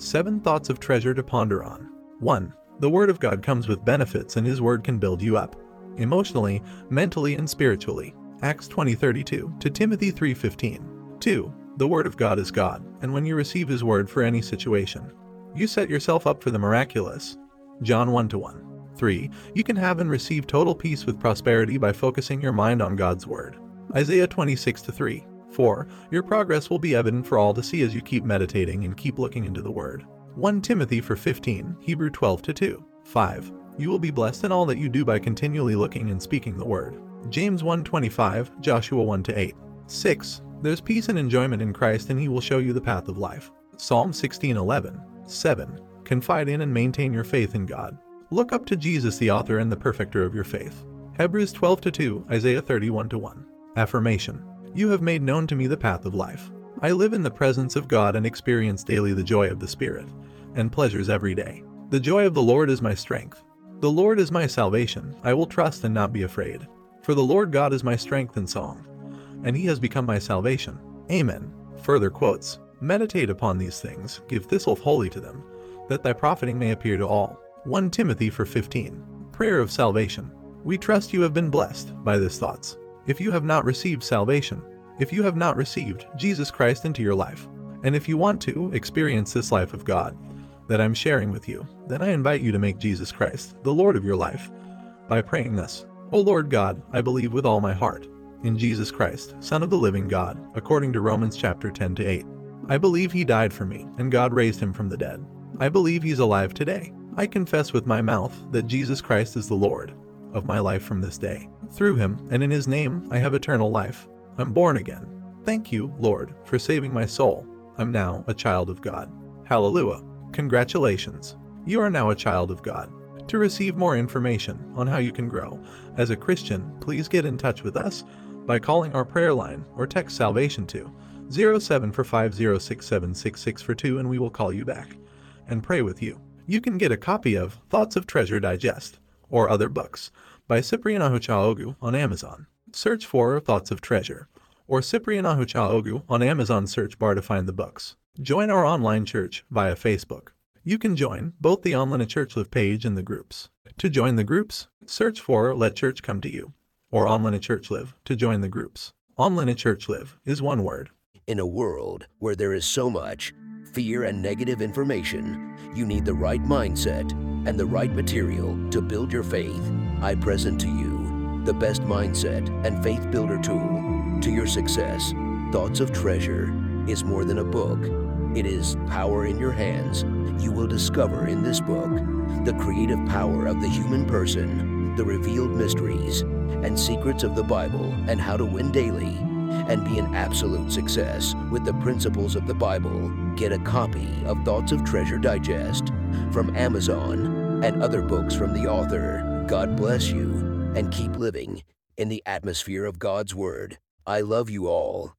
Seven thoughts of treasure to ponder on. 1. The Word of God comes with benefits and His Word can build you up. Emotionally, mentally, and spiritually. Acts 20:32 2 Timothy 3:15. 2. The Word of God is God, and when you receive His Word for any situation, you set yourself up for the miraculous. John 1 1. 3. You can have and receive total peace with prosperity by focusing your mind on God's Word. Isaiah 26 3. 4. Your progress will be evident for all to see as you keep meditating and keep looking into the Word. 1 Timothy 4:15, Hebrew 12 2. 5. You will be blessed in all that you do by continually looking and speaking the Word. James 1:25, Joshua 1 8. 6. There's peace and enjoyment in Christ and he will show you the path of life. Psalm 16:11. 7. Confide in and maintain your faith in God. Look up to Jesus the author and the perfecter of your faith. Hebrews 12 2, Isaiah 31 1. Affirmation. You have made known to me the path of life. I live in the presence of God and experience daily the joy of the Spirit, and pleasures every day. The joy of the Lord is my strength. The Lord is my salvation. I will trust and not be afraid. For the Lord God is my strength and song, and he has become my salvation. Amen. Further quotes Meditate upon these things, give thyself wholly to them, that thy profiting may appear to all. 1 Timothy 4:15. Prayer of salvation. We trust you have been blessed by these thoughts. If you have not received salvation, if you have not received Jesus Christ into your life, and if you want to experience this life of God that I'm sharing with you, then I invite you to make Jesus Christ the Lord of your life by praying this. O Lord God, I believe with all my heart in Jesus Christ, Son of the living God, according to Romans chapter 10 to 8. I believe he died for me and God raised him from the dead. I believe he's alive today. I confess with my mouth that Jesus Christ is the Lord of my life from this day. Through him and in his name I have eternal life. I'm born again. Thank you, Lord, for saving my soul. I'm now a child of God. Hallelujah. Congratulations. You are now a child of God. To receive more information on how you can grow as a Christian, please get in touch with us by calling our prayer line or text salvation to 0745067666 for 2 and we will call you back and pray with you. You can get a copy of Thoughts of Treasure Digest or other books by Cyprian Ahuchaogu on Amazon. Search for Thoughts of Treasure or Cyprian Ahuchaogu on Amazon search bar to find the books. Join our online church via Facebook. You can join both the Online Church Live page and the groups. To join the groups, search for Let Church Come to You or Online Church Live to join the groups. Online Church Live is one word. In a world where there is so much fear and negative information, you need the right mindset and the right material to build your faith. I present to you the best mindset and faith builder tool to your success. Thoughts of Treasure is more than a book, it is power in your hands. You will discover in this book the creative power of the human person, the revealed mysteries and secrets of the Bible, and how to win daily and be an absolute success with the principles of the Bible. Get a copy of Thoughts of Treasure Digest from Amazon and other books from the author. God bless you and keep living in the atmosphere of God's Word. I love you all.